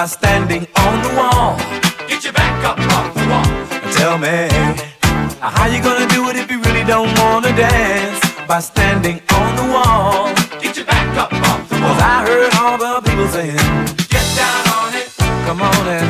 by standing on the wall. Get your back up off the wall. Tell me, uh, how you gonna do it if you really don't wanna dance? By standing on the wall. Get your back up off the wall. Cause I heard all the people saying, Get down on it. Come on and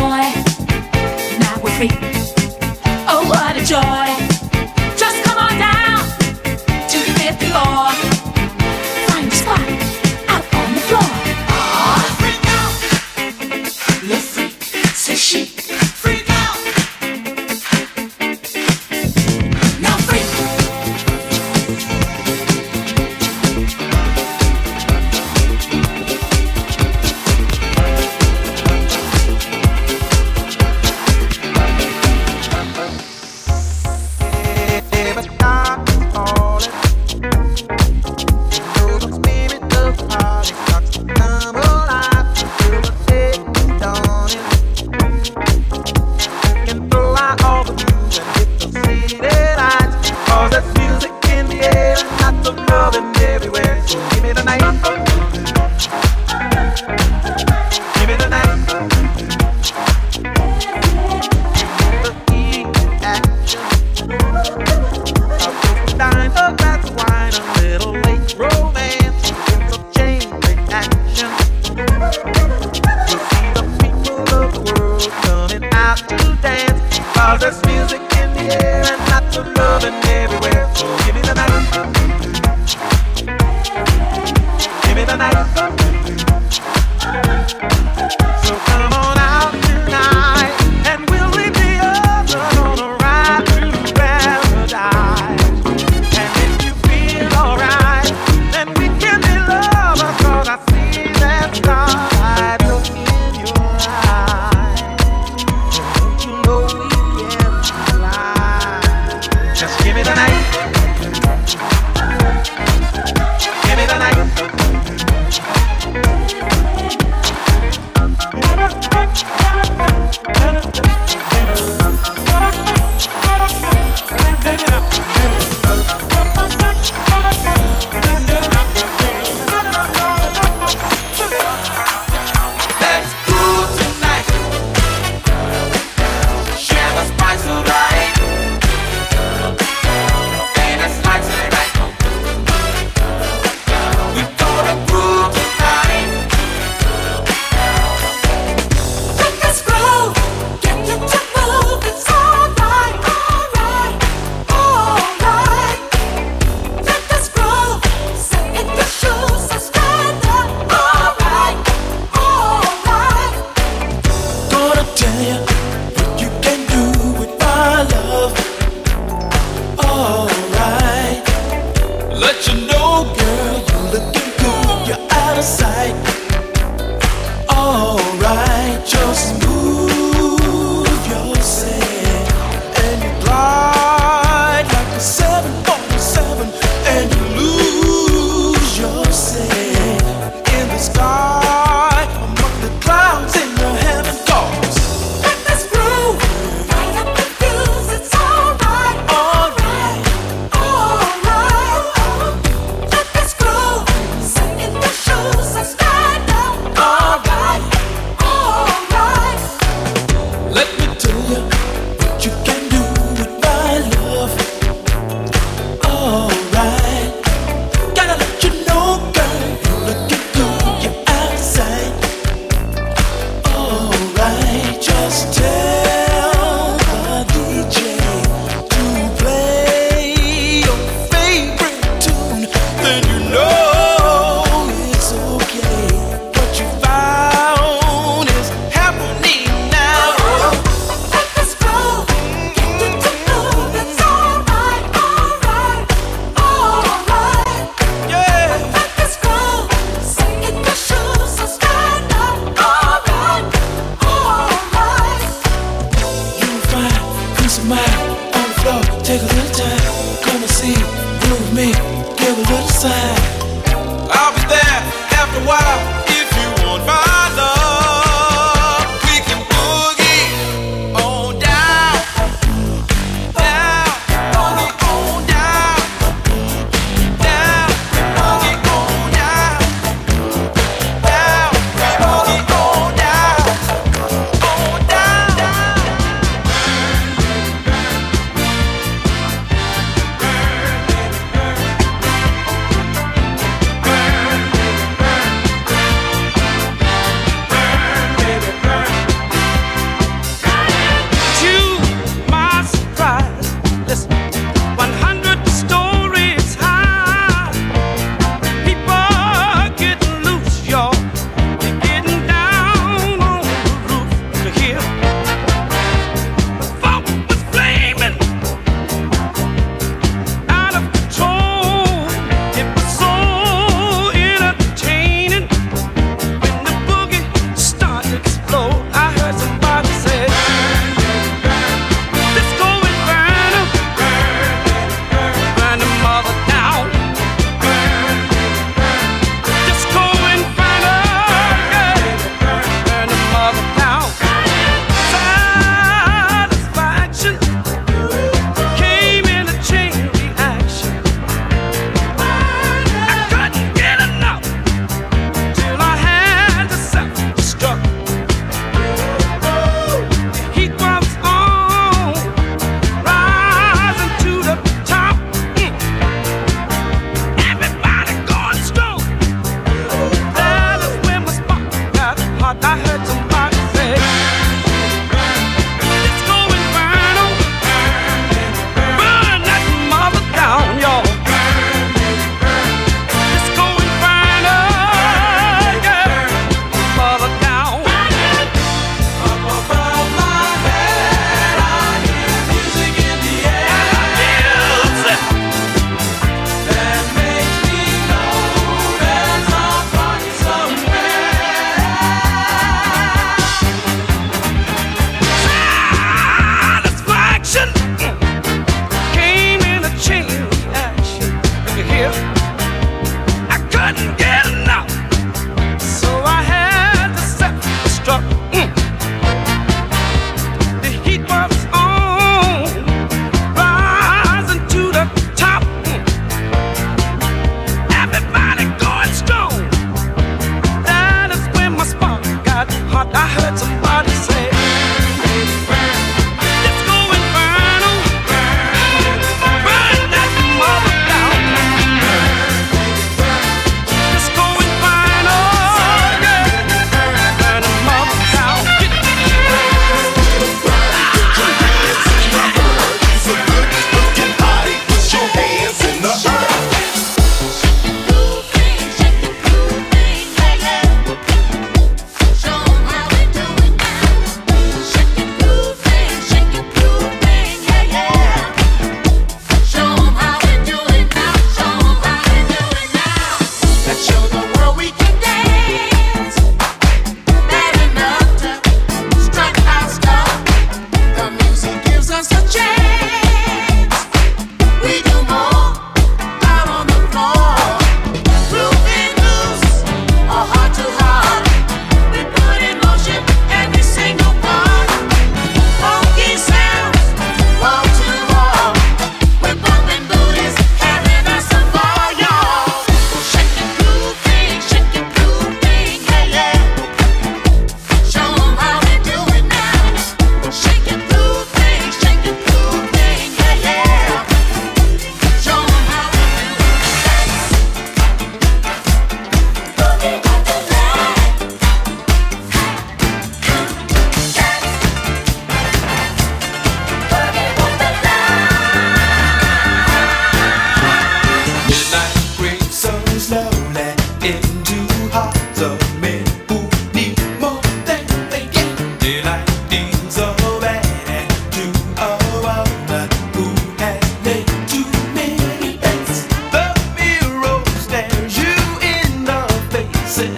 Subscribe.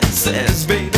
says, baby.